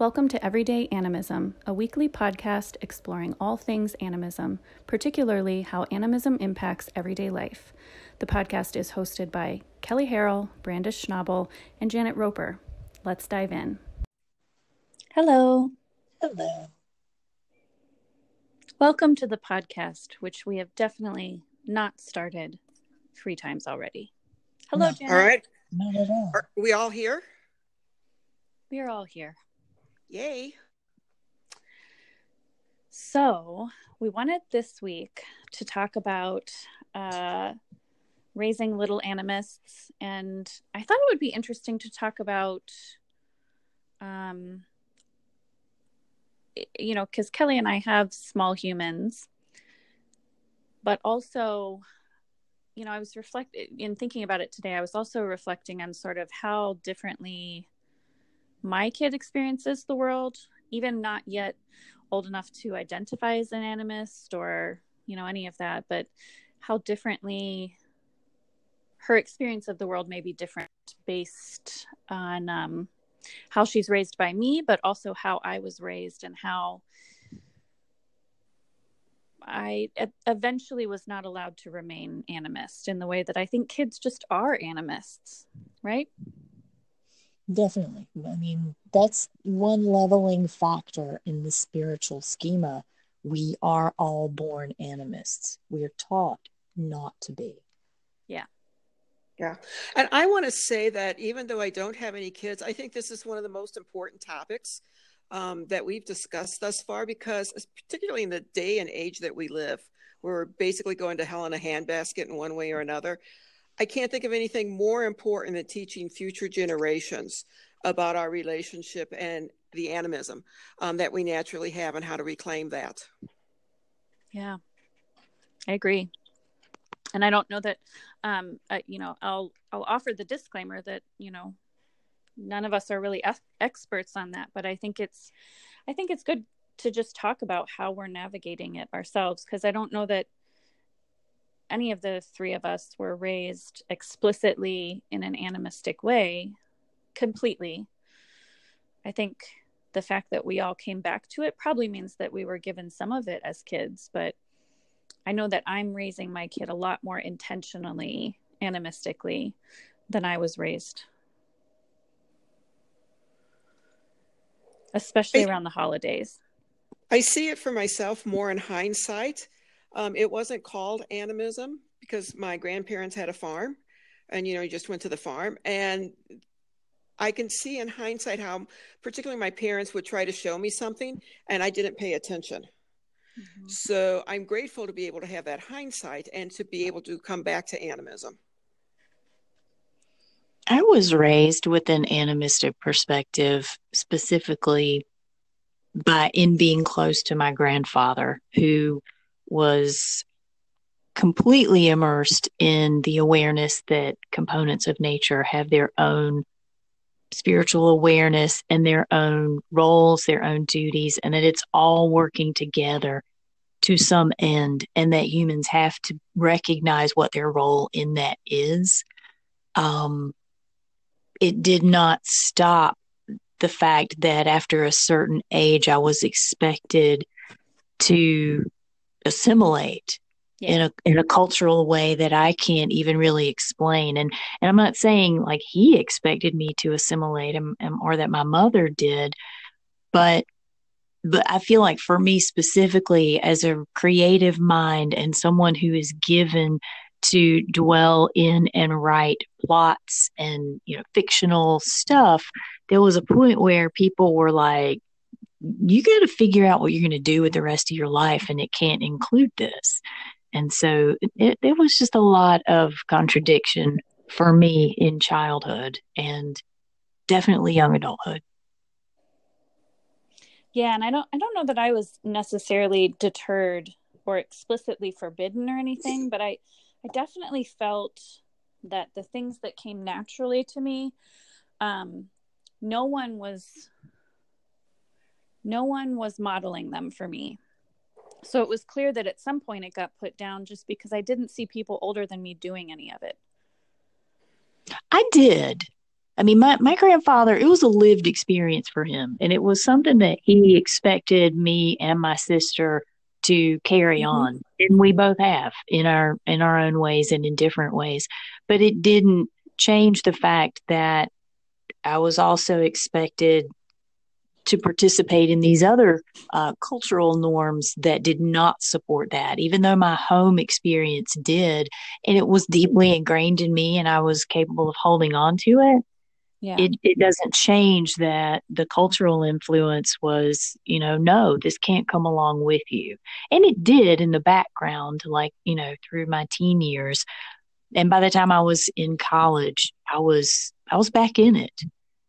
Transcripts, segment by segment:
Welcome to Everyday Animism, a weekly podcast exploring all things animism, particularly how animism impacts everyday life. The podcast is hosted by Kelly Harrell, Brandis Schnabel, and Janet Roper. Let's dive in. Hello. Hello. Welcome to the podcast, which we have definitely not started three times already. Hello, No. Janet. All right. Not at all. Are we all here? We are all here. Yay. So, we wanted this week to talk about uh, raising little animists, and I thought it would be interesting to talk about, um, you know, because Kelly and I have small humans, but also, you know, I was reflecting in thinking about it today. I was also reflecting on sort of how differently my kid experiences the world, even not yet old enough to identify as an animist or you know any of that but how differently her experience of the world may be different based on um, how she's raised by me but also how i was raised and how I eventually was not allowed to remain animist in the way that i think kids just are animists right Definitely. I mean, that's one leveling factor in the spiritual schema. We are all born animists. We are taught not to be. Yeah. Yeah. And I want to say that even though I don't have any kids, I think this is one of the most important topics um, that we've discussed thus far because, particularly in the day and age that we live, we're basically going to hell in a handbasket in one way or another. I can't think of anything more important than teaching future generations about our relationship and the animism um, that we naturally have and how to reclaim that. Yeah, I agree. And I don't know that, um, uh, you know, I'll I'll offer the disclaimer that you know, none of us are really ex- experts on that, but I think it's, I think it's good to just talk about how we're navigating it ourselves because I don't know that any of the three of us were raised explicitly in an animistic way, completely. I think the fact that we all came back to it probably means that we were given some of it as kids, but I know that I'm raising my kid a lot more intentionally, animistically than I was raised. Especially I- around the holidays. I see it for myself more in hindsight. Um, it wasn't called animism because my grandparents had a farm and, you know, you just went to the farm. And I can see in hindsight how, particularly, my parents would try to show me something and I didn't pay attention. So I'm grateful to be able to have that hindsight and to be able to come back to animism. I was raised with an animistic perspective, specifically by in being close to my grandfather, who was completely immersed in the awareness that components of nature have their own spiritual awareness and their own roles, their own duties, and that it's all working together to some end, and that humans have to recognize what their role in that is. Um, it did not stop the fact that after a certain age, I was expected to assimilate in a in a cultural way that I can't even really explain. And and I'm not saying like he expected me to assimilate him or that my mother did, but but I feel like for me specifically as a creative mind and someone who is given to dwell in and write plots and you know fictional stuff there was a point where people were like you got to figure out what you're going to do with the rest of your life and it can't include this. And so it, it was just a lot of contradiction for me in childhood and definitely young adulthood. Yeah, and I don't I don't know that I was necessarily deterred or explicitly forbidden or anything, but I I definitely felt that the things that came naturally to me um no one was no one was modeling them for me. So it was clear that at some point it got put down just because I didn't see people older than me doing any of it. I did. I mean, my, my grandfather, it was a lived experience for him. And it was something that he expected me and my sister to carry mm-hmm. on. And we both have in our in our own ways and in different ways. But it didn't change the fact that I was also expected to participate in these other uh, cultural norms that did not support that, even though my home experience did. And it was deeply ingrained in me and I was capable of holding on to it. Yeah. It, it doesn't change that the cultural influence was, you know, no, this can't come along with you. And it did in the background, like, you know, through my teen years. And by the time I was in college, I was I was back in it.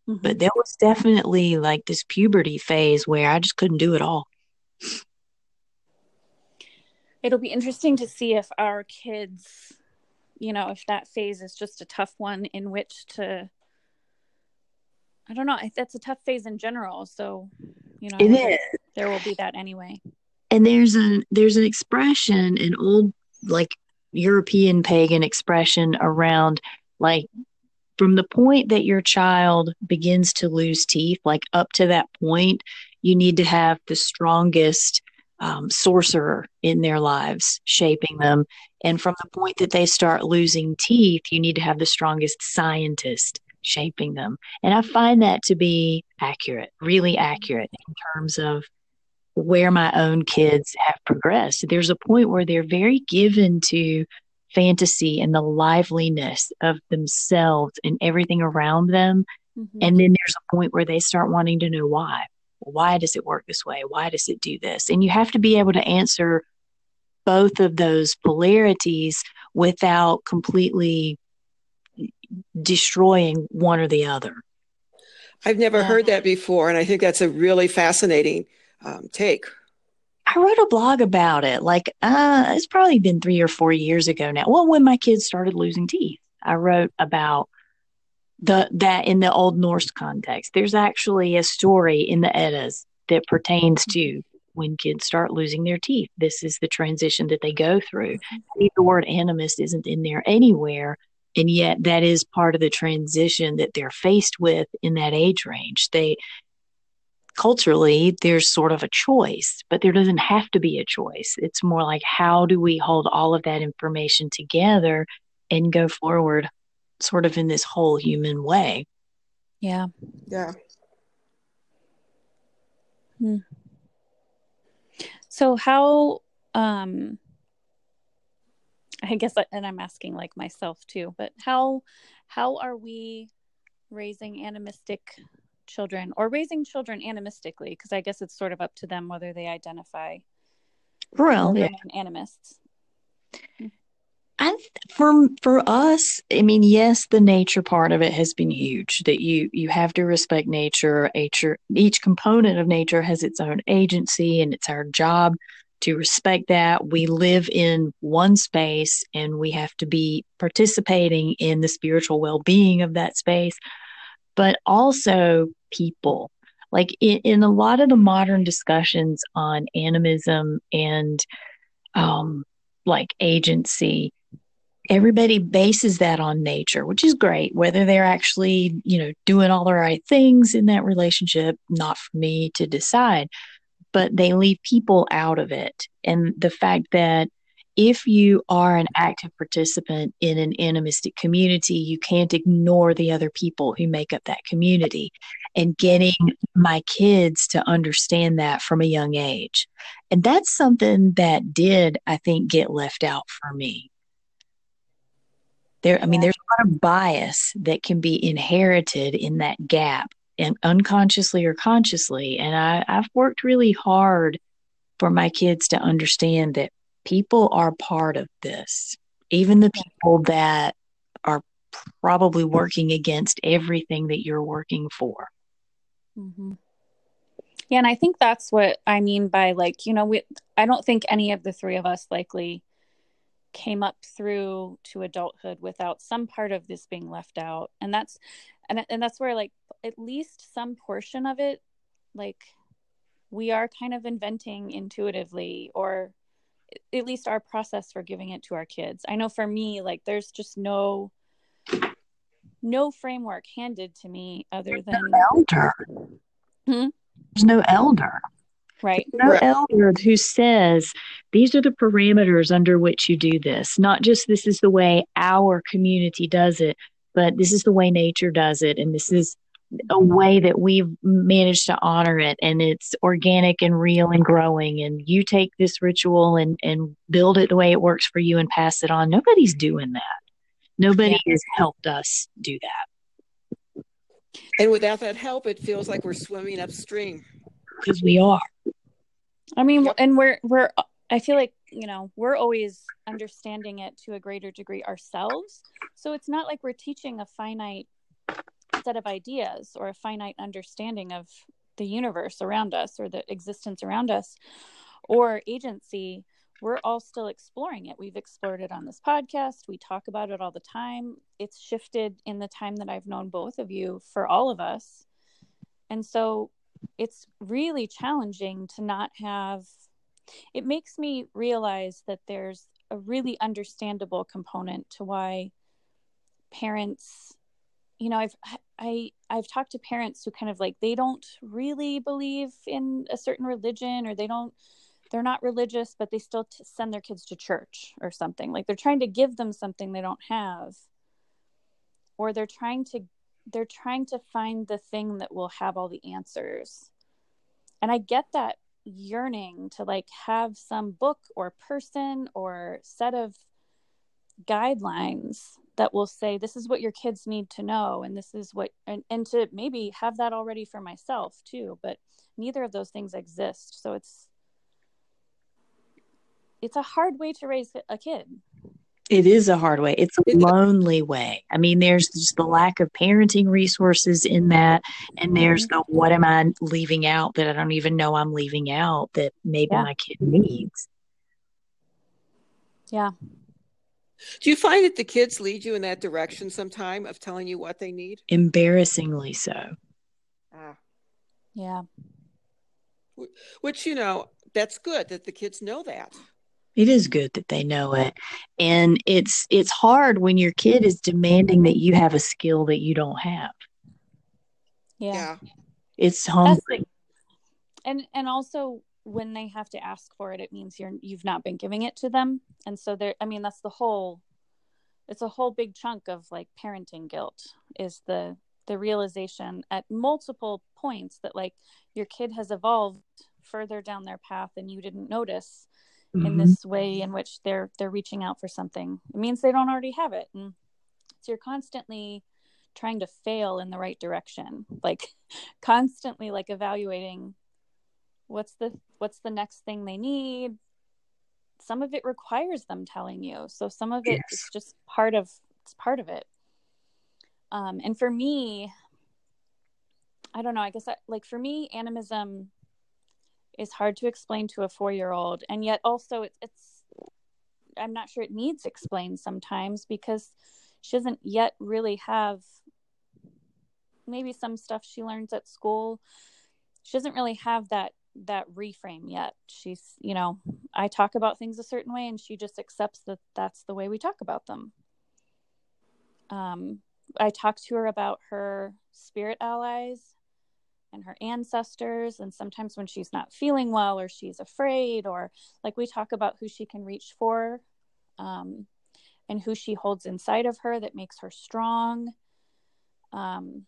Mm-hmm. But there was definitely like this puberty phase where I just couldn't do it all. It'll be interesting to see if our kids, you know, if that phase is just a tough one in which to I don't know. That's a tough phase in general. So, you know, it is. there will be that anyway. And there's a there's an expression, an old like European pagan expression around like from the point that your child begins to lose teeth, like up to that point, you need to have the strongest um, sorcerer in their lives shaping them. And from the point that they start losing teeth, you need to have the strongest scientist shaping them. And I find that to be accurate, really accurate in terms of where my own kids have progressed. There's a point where they're very given to fantasy and the liveliness of themselves and everything around them. Mm-hmm. And then there's a point where they start wanting to know why. Why does it work this way? Why does it do this? And you have to be able to answer both of those polarities without completely destroying one or the other. I've never yeah. heard that before, and I think that's a really fascinating um, take. I wrote a blog about it. Like, uh, it's probably been three or four years ago now. Well, when my kids started losing teeth, I wrote about the that in the Old Norse context. There's actually a story in the Eddas that pertains to when kids start losing their teeth. This is the transition that they go through. The word animist isn't in there anywhere, and yet that is part of the transition that they're faced with in that age range. They culturally there's sort of a choice, but there doesn't have to be a choice. It's more like how do we hold all of that information together and go forward sort of in this whole human way. Yeah. Yeah. Hmm. So how um I guess and I'm asking like myself too, but how how are we raising animistic children or raising children animistically because i guess it's sort of up to them whether they identify well yeah. animists I, for for us, I mean, yes, the nature part of it has been huge. That you you have to respect nature. Nature, each component of nature has its own agency, and it's our job to respect that. We live in one space, and we have to be participating in the spiritual well being of that space but also people. Like in, in, a lot of the modern discussions on animism and um, like agency, everybody bases that on nature, which is great. Whether they're actually, you know, doing all the right things in that relationship, not for me to decide, but they leave people out of it. And the fact that if you are an active participant in an animistic community, you can't ignore the other people who make up that community. And getting my kids to understand that from a young age. And that's something that did, I think, get left out for me. There, I mean, there's a lot of bias that can be inherited in that gap and unconsciously or consciously. And I, I've worked really hard for my kids to understand that people are part of this. Even the people that are probably working against everything that you're working for. Mm-hmm. Yeah, and I think that's what I mean by like, you know, we I don't think any of the three of us likely came up through to adulthood without some part of this being left out. And that's and and that's where like at least some portion of it like we are kind of inventing intuitively or at least our process for giving it to our kids. I know for me, like there's just no no framework handed to me other than no elder. Hmm? There's no elder. Right. No right. elder who says these are the parameters under which you do this. Not just this is the way our community does it, but this is the way nature does it, and this is a way that we've managed to honor it and it's organic and real and growing and you take this ritual and and build it the way it works for you and pass it on. Nobody's doing that. Nobody yeah. has helped us do that. And without that help it feels like we're swimming upstream. Because we are. I mean yep. and we're we're i feel like you know we're always understanding it to a greater degree ourselves. So it's not like we're teaching a finite set of ideas or a finite understanding of the universe around us or the existence around us or agency we're all still exploring it. We've explored it on this podcast. We talk about it all the time. It's shifted in the time that i've known both of you for all of us. And so it's really challenging to not have it makes me realize that there's a really understandable component to why parents you know i've i i've talked to parents who kind of like they don't really believe in a certain religion or they don't they're not religious but they still t- send their kids to church or something. Like they're trying to give them something they don't have. Or they're trying to they're trying to find the thing that will have all the answers. And i get that yearning to like have some book or person or set of guidelines that will say this is what your kids need to know and this is what and, and to maybe have that already for myself too but neither of those things exist. So it's it's a hard way to raise a kid. It is a hard way. It's a lonely way. I mean there's just the lack of parenting resources in that and there's mm-hmm. the what am i leaving out that i don't even know i'm leaving out that maybe yeah. my kid needs? Yeah do you find that the kids lead you in that direction sometime of telling you what they need? Embarrassingly so. Ah. Yeah. Which, you know, that's good that the kids know that. It is good that they know it. And it's it's hard when your kid is demanding that you have a skill that you don't have. Yeah. yeah. It's humbling. And and also when they have to ask for it it means you're you've not been giving it to them. And so there i mean that's the whole it's a whole big chunk of like parenting guilt is the the realization at multiple points that like your kid has evolved further down their path and you didn't notice mm-hmm. in this way in which they're they're reaching out for something. It means they don't already have it. And so you're constantly trying to fail in the right direction like constantly like evaluating what's the what's the next thing they need. Some of it requires them telling you. So some of it yes. is just part of it's part of it. Um and for me i don't know i guess I, like for me animism is hard to explain to a four year old and yet also it, it's i'm not sure it needs explained sometimes because she doesn't yet really have maybe some stuff she learns at school. She doesn't really have that that reframe yet. She's, you know, I talk about things a certain way and she just accepts that that's the way we talk about them. Um, I talk to her about her spirit allies and her ancestors. And sometimes when she's not feeling well or she's afraid, or like we talk about who she can reach for um, and who she holds inside of her that makes her strong. Um,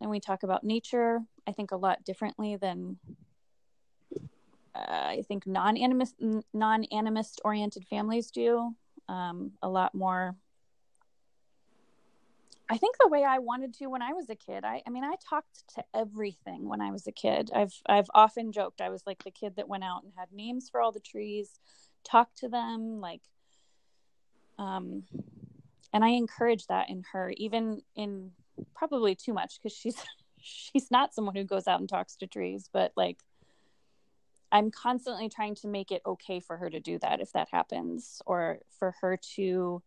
and we talk about nature, I think, a lot differently than I think non-animist non-animist oriented families do um, a lot more. I think the way I wanted to when I was a kid. I, I mean, I talked to everything when I was a kid. I've I've often joked I was like the kid that went out and had names for all the trees, talked to them, like, um, and I encourage that in her, even in probably too much because she's she's not someone who goes out and talks to trees, but like I'm constantly trying to make it okay for her to do that if that happens, or for her to,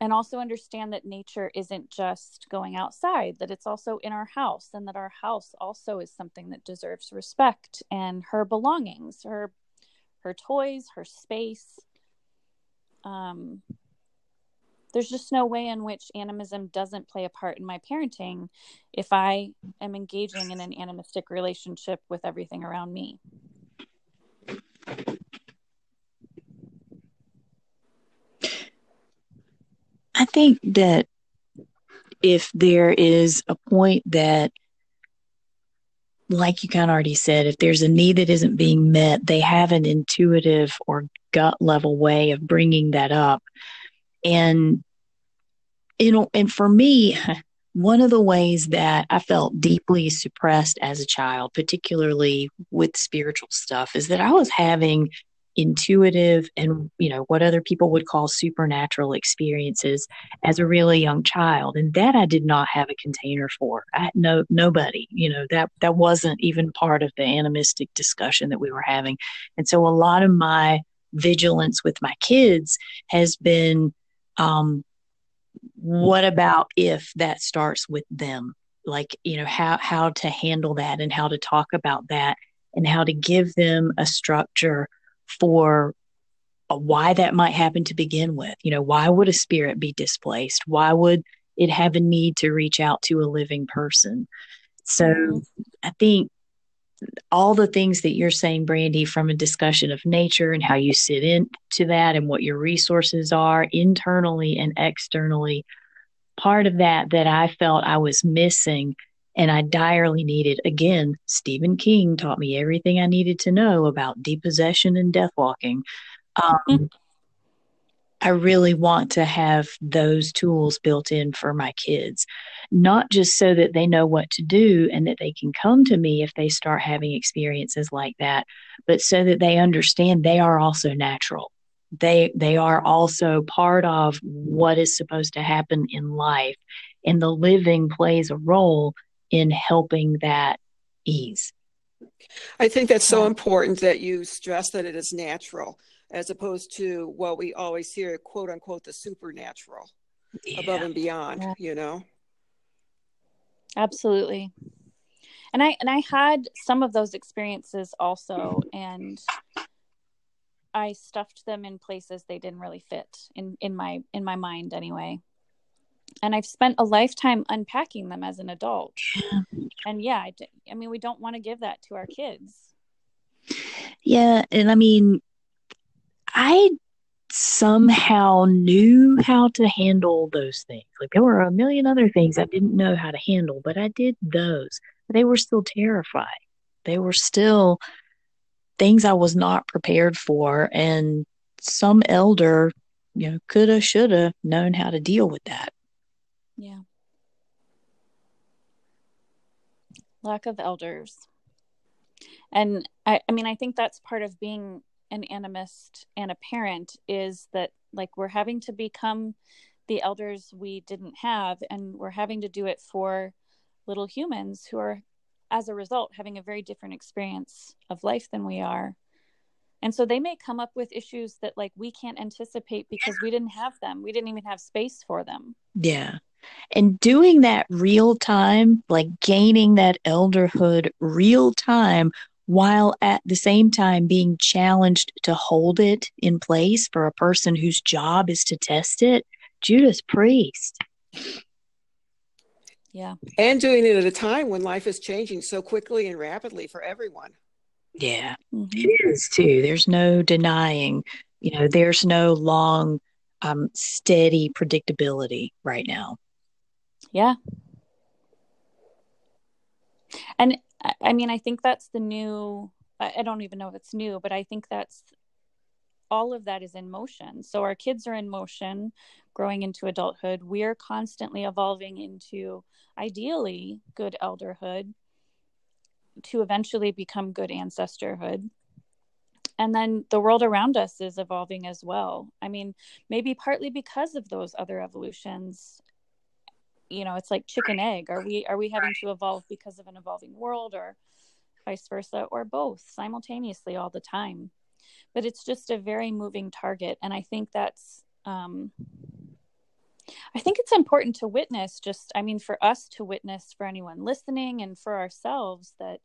and also understand that nature isn't just going outside, that it's also in our house, and that our house also is something that deserves respect and her belongings, her her toys, her space. Um, there's just no way in which animism doesn't play a part in my parenting if I am engaging in an animistic relationship with everything around me. I think that if there is a point that like you kind of already said, if there's a need that isn't being met, they have an intuitive or gut level way of bringing that up. And you know, and for me, one of the ways that I felt deeply suppressed as a child, particularly with spiritual stuff, is that I was having intuitive and you know what other people would call supernatural experiences as a really young child. And that I did not have a container for. I no nobody you know that that wasn't even part of the animistic discussion that we were having. And so a lot of my vigilance with my kids has been um what about if that starts with them like you know how how to handle that and how to talk about that and how to give them a structure for why that might happen to begin with. You know, why would a spirit be displaced? Why would it have a need to reach out to a living person? So mm-hmm. I think all the things that you're saying, Brandy, from a discussion of nature and how you sit into that and what your resources are internally and externally, part of that that I felt I was missing and I direly needed, again, Stephen King taught me everything I needed to know about depossession and death walking. Um, mm-hmm. I really want to have those tools built in for my kids, not just so that they know what to do and that they can come to me if they start having experiences like that, but so that they understand they are also natural. They they are also part of what is supposed to happen in life, and the living plays a role in helping that ease. I think that's so important that you stress that it is natural as opposed to what we always hear, quote unquote, the supernatural yeah. above and beyond, yeah. you know? Absolutely. And I and I had some of those experiences also and I stuffed them in places they didn't really fit in in my in my mind anyway and I've spent a lifetime unpacking them as an adult. And yeah, I, I mean, we don't want to give that to our kids. Yeah, and I mean, I somehow knew how to handle those things. Like there were a million other things I didn't know how to handle, but I did those. They were still terrifying. They were still things I was not prepared for, and some elder, you know, coulda, shoulda known how to deal with that. Yeah. Lack of elders. And I, I mean, I think that's part of being an animist and a parent is that like we're having to become the elders we didn't have and we're having to do it for little humans who are as a result having a very different experience of life than we are. And so they may come up with issues that like we can't anticipate because we didn't have them. We didn't even have space for them. Yeah. And doing that real time, like gaining that elderhood real time while at the same time being challenged to hold it in place for a person whose job is to test it. Judas Priest. Yeah. And doing it at a time when life is changing so quickly and rapidly for everyone. Yeah, mm-hmm. it is too. There's no denying, you know, there's no long, um, steady predictability right now. Yeah. And I mean, I think that's the new, I don't even know if it's new, but I think that's all of that is in motion. So our kids are in motion, growing into adulthood. We're constantly evolving into ideally good elderhood to eventually become good ancestorhood. And then the world around us is evolving as well. I mean, maybe partly because of those other evolutions you know it's like chicken egg. Are we are we having to evolve because of an evolving world or vice versa or both simultaneously all the time? But it's just a very moving target. And i think that's um i think it's important to witness just i mean for us to witness for anyone listening and for ourselves that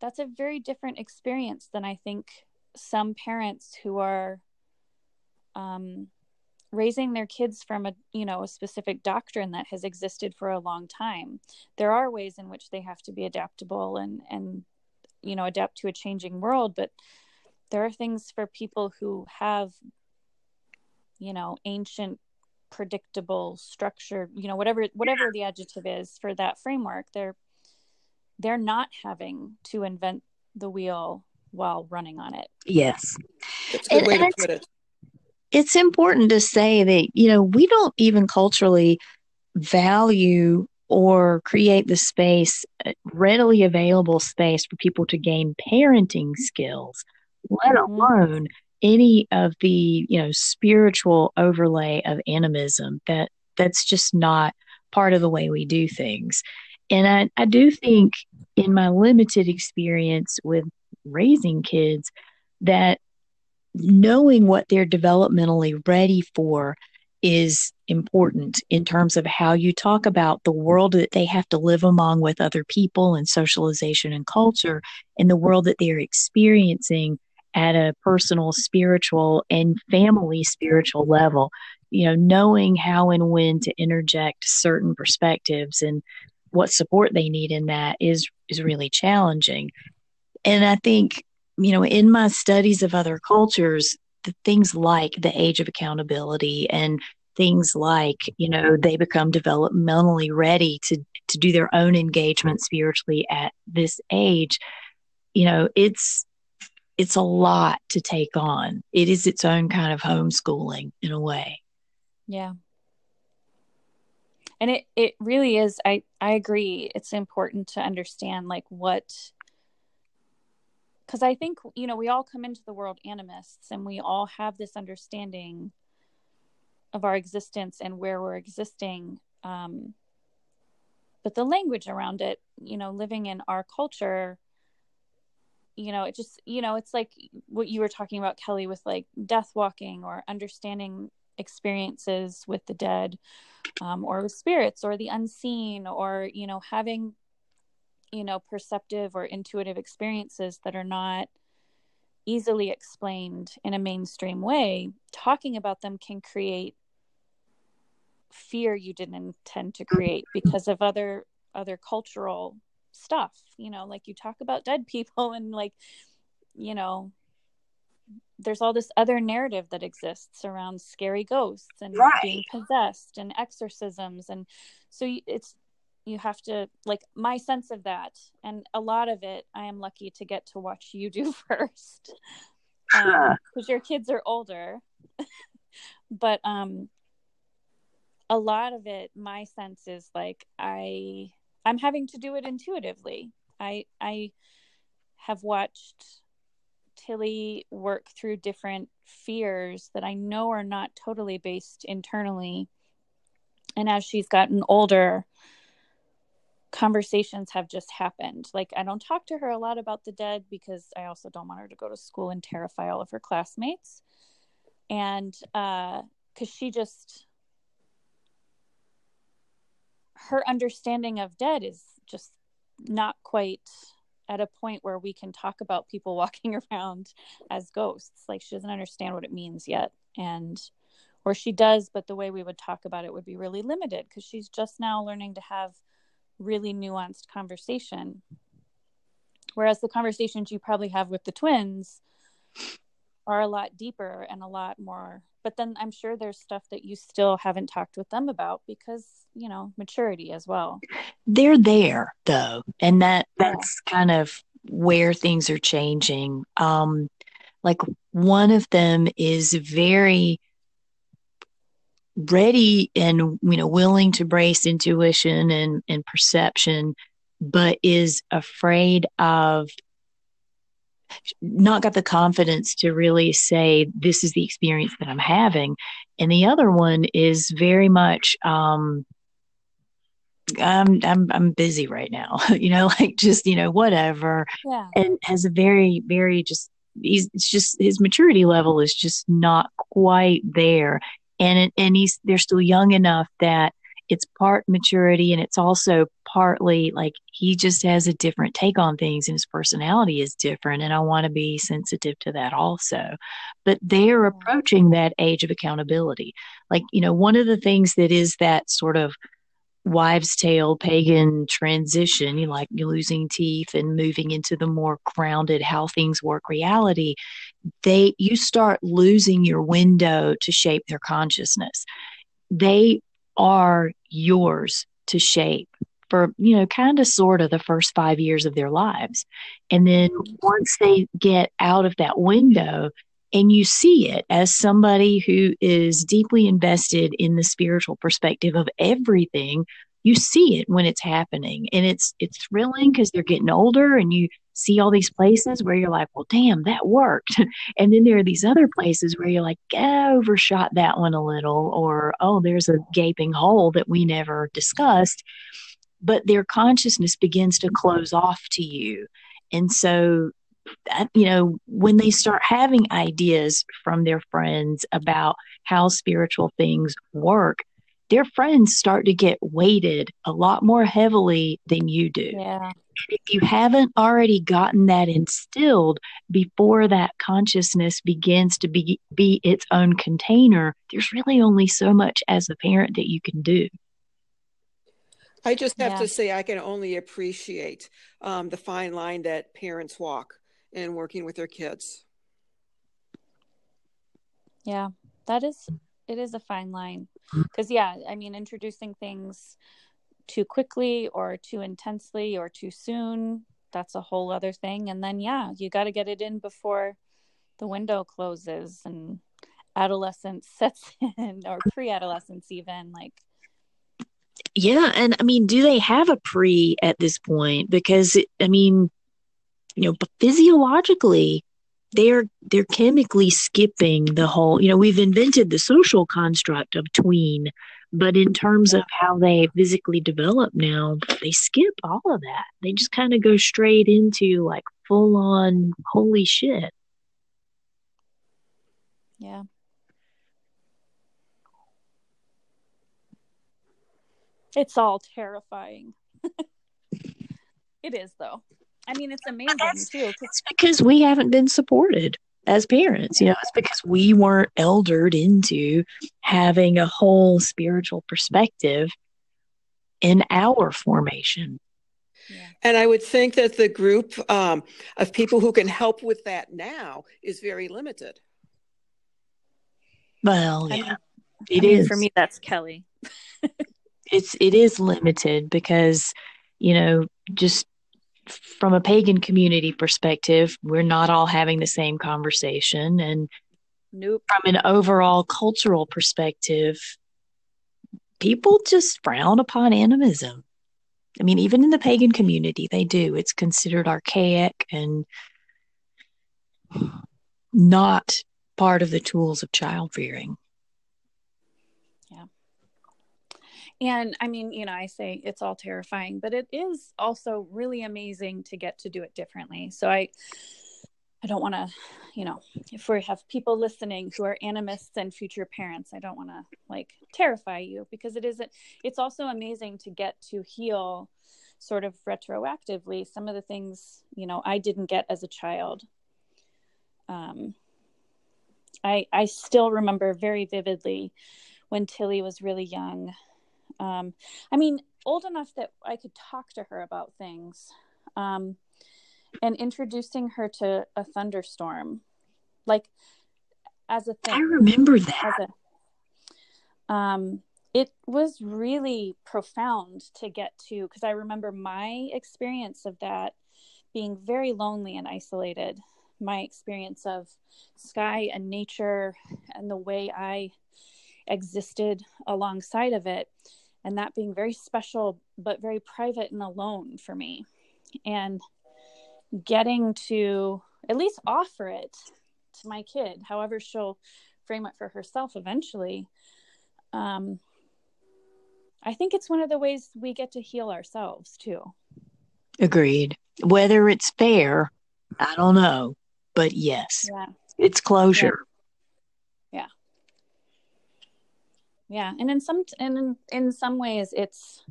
that's a very different experience than i think some parents who are um raising their kids from a you know a specific doctrine that has existed for a long time. There are ways in which they have to be adaptable and and you know adapt to a changing world but there are things for people who have you know ancient predictable structure you know whatever whatever the adjective is for that framework they're they're not having to invent the wheel while running on it. Yes. That's a good way to put it it's important to say that you know we don't even culturally value or create the space uh, readily available space for people to gain parenting skills let mm-hmm. alone any of the you know spiritual overlay of animism that that's just not part of the way we do things and i, I do think in my limited experience with raising kids that knowing what they're developmentally ready for is important in terms of how you talk about the world that they have to live among with other people and socialization and culture and the world that they're experiencing at a personal, spiritual, and family spiritual level. You know, knowing how and when to interject certain perspectives and what support they need in that is is really challenging. And I think, you know, in my studies of other cultures, the things like the age of accountability and things like, you know, they become developmentally ready to to do their own engagement spiritually at this age, you know, it's it's a lot to take on. It is its own kind of homeschooling in a way. Yeah. And it it really is I I agree it's important to understand like what cuz I think you know we all come into the world animists and we all have this understanding of our existence and where we're existing um but the language around it, you know, living in our culture you know it just you know it's like what you were talking about kelly with like death walking or understanding experiences with the dead um, or with spirits or the unseen or you know having you know perceptive or intuitive experiences that are not easily explained in a mainstream way talking about them can create fear you didn't intend to create because of other other cultural stuff you know like you talk about dead people and like you know there's all this other narrative that exists around scary ghosts and right. being possessed and exorcisms and so it's you have to like my sense of that and a lot of it i am lucky to get to watch you do first because um, your kids are older but um a lot of it my sense is like i I'm having to do it intuitively. I I have watched Tilly work through different fears that I know are not totally based internally. And as she's gotten older, conversations have just happened. Like I don't talk to her a lot about the dead because I also don't want her to go to school and terrify all of her classmates. And uh cuz she just her understanding of dead is just not quite at a point where we can talk about people walking around as ghosts like she doesn't understand what it means yet and or she does but the way we would talk about it would be really limited because she's just now learning to have really nuanced conversation. Whereas the conversations you probably have with the twins are a lot deeper and a lot more but then i'm sure there's stuff that you still haven't talked with them about because you know maturity as well. They're there though and that that's yeah. kind of where things are changing. Um like one of them is very ready and you know willing to brace intuition and and perception but is afraid of not got the confidence to really say this is the experience that i'm having. And the other one is very much um I'm I'm I'm busy right now, you know, like just you know whatever, yeah. and has a very very just he's it's just his maturity level is just not quite there, and and he's they're still young enough that it's part maturity and it's also partly like he just has a different take on things and his personality is different. And I want to be sensitive to that also. But they're approaching that age of accountability. Like, you know, one of the things that is that sort of wives' tale pagan transition, you know, like losing teeth and moving into the more grounded how things work reality, they you start losing your window to shape their consciousness. They are yours to shape for you know kind of sort of the first 5 years of their lives. And then once they get out of that window, and you see it as somebody who is deeply invested in the spiritual perspective of everything you see it when it's happening and it's it's thrilling because they're getting older and you see all these places where you're like well damn that worked. And then there are these other places where you're like I overshot that one a little or oh there's a gaping hole that we never discussed. But their consciousness begins to close off to you. And so you know, when they start having ideas from their friends about how spiritual things work, their friends start to get weighted a lot more heavily than you do. Yeah. If you haven't already gotten that instilled before that consciousness begins to be, be its own container, there's really only so much as a parent that you can do. I just have yeah. to say, I can only appreciate um, the fine line that parents walk in working with their kids. Yeah, that is it is a fine line Mm. because yeah, I mean introducing things too quickly or too intensely or too soon, that's a whole other thing. And then yeah, you got to get it in before the window closes and adolescence sets in or pre-adolescence even like yeah and i mean do they have a pre at this point? Because it, i mean you know, physiologically, they're they're chemically skipping the whole. You know, we've invented the social construct of tween, but in terms of how they physically develop now, they skip all of that. They just kind of go straight into like full on holy shit. Yeah. It's all terrifying. it is though. I mean, it's amazing too. It's because we haven't been supported as parents. You know, it's because we weren't eldered into having a whole spiritual perspective in our formation. Yeah. And I would think that the group um, of people who can help with that now is very limited. Well, yeah, I mean, it I mean, is. For me, that's Kelly. it's it is limited because you know just from a pagan community perspective, we're not all having the same conversation. And nope. from an overall cultural perspective, people just frown upon animism. I mean, even in the pagan community, they do. It's considered archaic and not part of the tools of child rearing. And I mean, you know, I say it's all terrifying, but it is also really amazing to get to do it differently. So I I don't want to, you know, if we have people listening who are animists and future parents, I don't want to like terrify you because it isn't it's also amazing to get to heal sort of retroactively some of the things, you know, I didn't get as a child. Um I I still remember very vividly when Tilly was really young um, I mean, old enough that I could talk to her about things, um, and introducing her to a thunderstorm, like as a thing. I remember that. A, um, it was really profound to get to because I remember my experience of that being very lonely and isolated. My experience of sky and nature and the way I existed alongside of it and that being very special but very private and alone for me. And getting to at least offer it to my kid however she'll frame it for herself eventually um, i think it's one of the ways we get to heal ourselves too. Agreed. Whether it's fair i don't know but yes. Yeah. it's closure yeah and in some and in, in some ways it's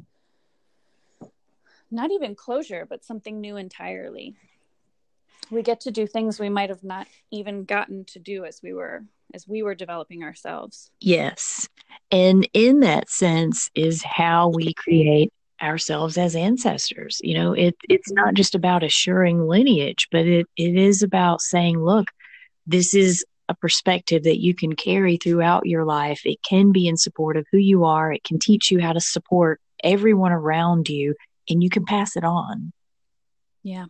not even closure, but something new entirely. We get to do things we might have not even gotten to do as we were as we were developing ourselves. Yes. And in that sense is how we create ourselves as ancestors. You know, it it's not just about assuring lineage, but it, it is about saying, look, this is a perspective that you can carry throughout your life. It can be in support of who you are. It can teach you how to support everyone around you and you can pass it on. Yeah.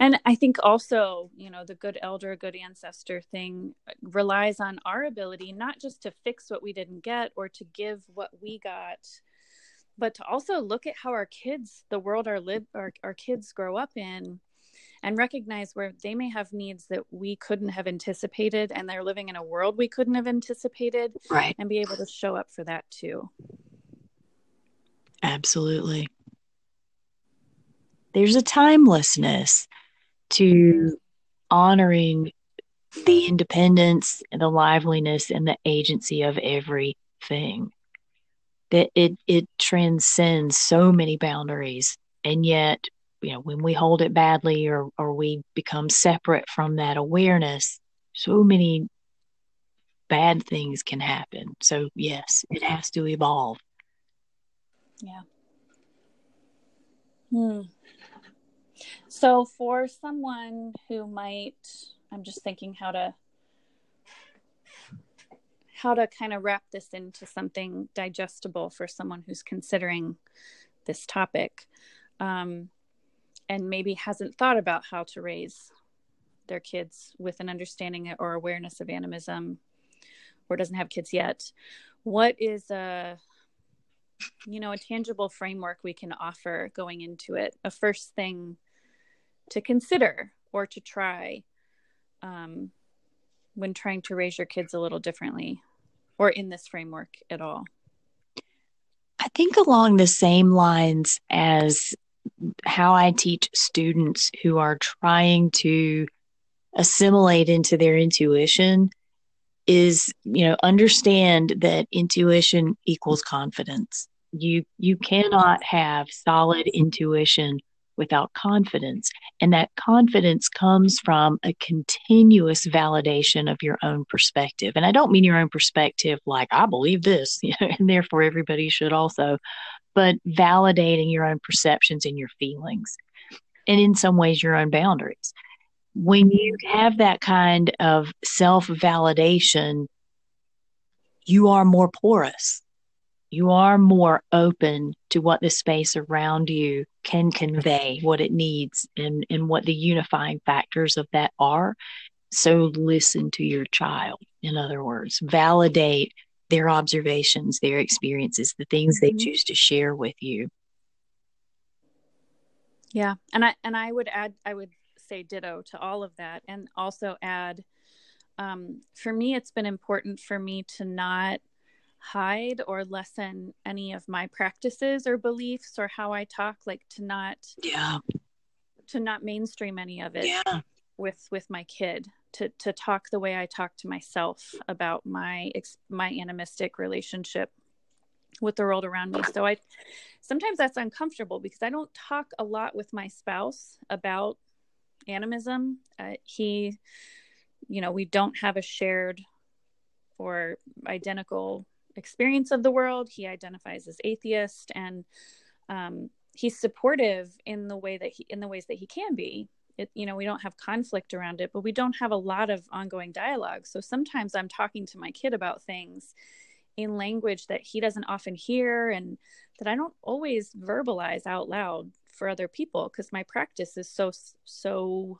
And I think also, you know, the good elder, good ancestor thing relies on our ability not just to fix what we didn't get or to give what we got, but to also look at how our kids, the world our live our, our kids grow up in and recognize where they may have needs that we couldn't have anticipated and they're living in a world we couldn't have anticipated right. and be able to show up for that too. Absolutely. There's a timelessness to honoring the independence and the liveliness and the agency of everything. That it it transcends so many boundaries and yet you know when we hold it badly or or we become separate from that awareness so many bad things can happen. So yes it has to evolve. Yeah. Hmm. So for someone who might i'm just thinking how to how to kind of wrap this into something digestible for someone who's considering this topic um, and maybe hasn't thought about how to raise their kids with an understanding or awareness of animism or doesn't have kids yet. What is a you know a tangible framework we can offer going into it? A first thing to consider or to try um, when trying to raise your kids a little differently or in this framework at all? I think along the same lines as how I teach students who are trying to assimilate into their intuition is, you know, understand that intuition equals confidence. You you cannot have solid intuition without confidence. And that confidence comes from a continuous validation of your own perspective. And I don't mean your own perspective like, I believe this, and therefore everybody should also, but validating your own perceptions and your feelings. And in some ways, your own boundaries. When you have that kind of self validation, you are more porous you are more open to what the space around you can convey, what it needs, and, and what the unifying factors of that are. So listen to your child, in other words, validate their observations, their experiences, the things mm-hmm. they choose to share with you. Yeah. And I and I would add I would say ditto to all of that and also add um, for me it's been important for me to not hide or lessen any of my practices or beliefs or how I talk like to not yeah to not mainstream any of it yeah. with with my kid to to talk the way I talk to myself about my my animistic relationship with the world around me. So I sometimes that's uncomfortable because I don't talk a lot with my spouse about animism. Uh, he you know, we don't have a shared or identical experience of the world. He identifies as atheist, and um, he's supportive in the way that he in the ways that he can be. It, you know, we don't have conflict around it, but we don't have a lot of ongoing dialogue. So sometimes I'm talking to my kid about things in language that he doesn't often hear and that I don't always verbalize out loud for other people because my practice is so so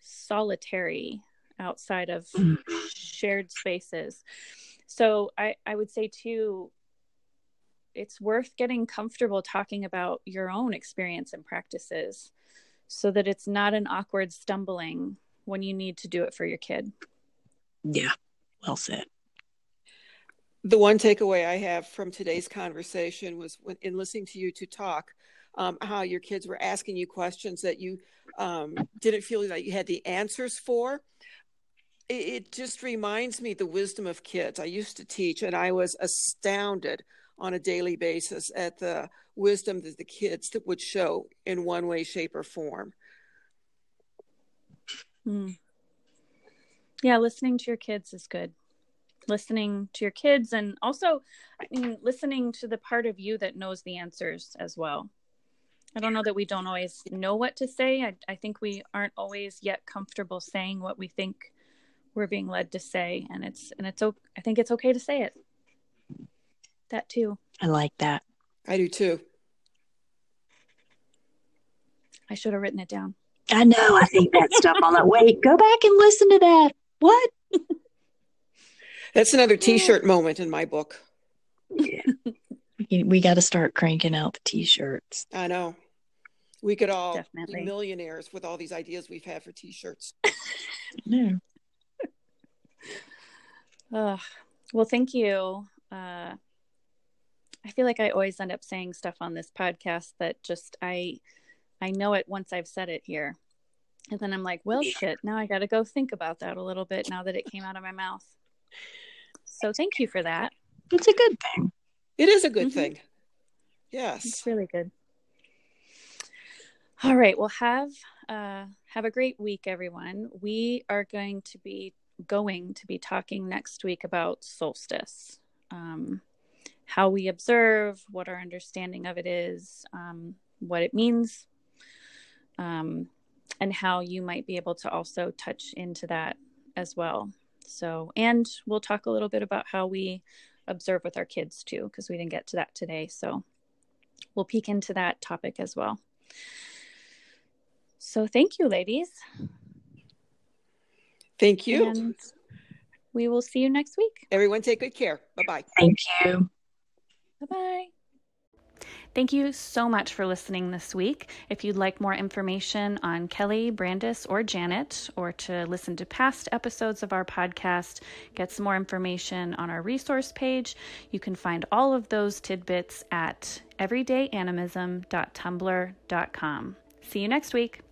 solitary outside of mm. shared spaces so i i would say too it's worth getting comfortable talking about your own experience and practices so that it's not an awkward stumbling when you need to do it for your kid. Yeah well said. The one takeaway i have from today's conversation was when, in listening to you to talk um, how your kids were asking you questions that you um, didn't feel that you had the answers for it just reminds me the wisdom of kids. I used to teach, and I was astounded on a daily basis at the wisdom that the kids that would show in one way, shape, or form. Hmm. Yeah, listening to your kids is good. Listening to your kids and also I mean listening to the part of you that knows the answers as well. I don't know that we don't always know what to say. I, I think we aren't always yet comfortable saying what we think we're being led to say, and it's and it's I think it's okay to say it. That too. I like that. I do too. I should have written it down. I know. I think that stuff on that. Wait, go back and listen to that. What? That's another T-shirt moment in my book. Yeah. we got to start cranking out the T-shirts. I know. We could all Definitely. be millionaires with all these ideas we've had for T-shirts. Yeah. Ugh. Well, thank you. Uh, I feel like I always end up saying stuff on this podcast that just I I know it once I've said it here. And then I'm like, well, shit, now I got to go think about that a little bit now that it came out of my mouth. So thank you for that. It's a good thing. It is a good Mhm. thing. Yes. It's really good. All right. Well, have uh, have a great week, everyone. We are going to be going to be talking next week about solstice, um, how we observe, what our understanding of it is, um, what it means, um, and how you might be able to also touch into that as well. So, and we'll talk a little bit about how we observe with our kids too, because we didn't get to that today. So, we'll peek into that topic as well. So, thank you, ladies. Thank you. And we will see you next week. Everyone take good care. Bye-bye. Thank you. Bye bye. Thank you so much for listening this week. If you'd like more information on Kelly, Brandis, or Janet, or to listen to past episodes of our podcast, get some more information on our resource page, you can find all of those tidbits at everydayanimism.tumblr.com. See you next week.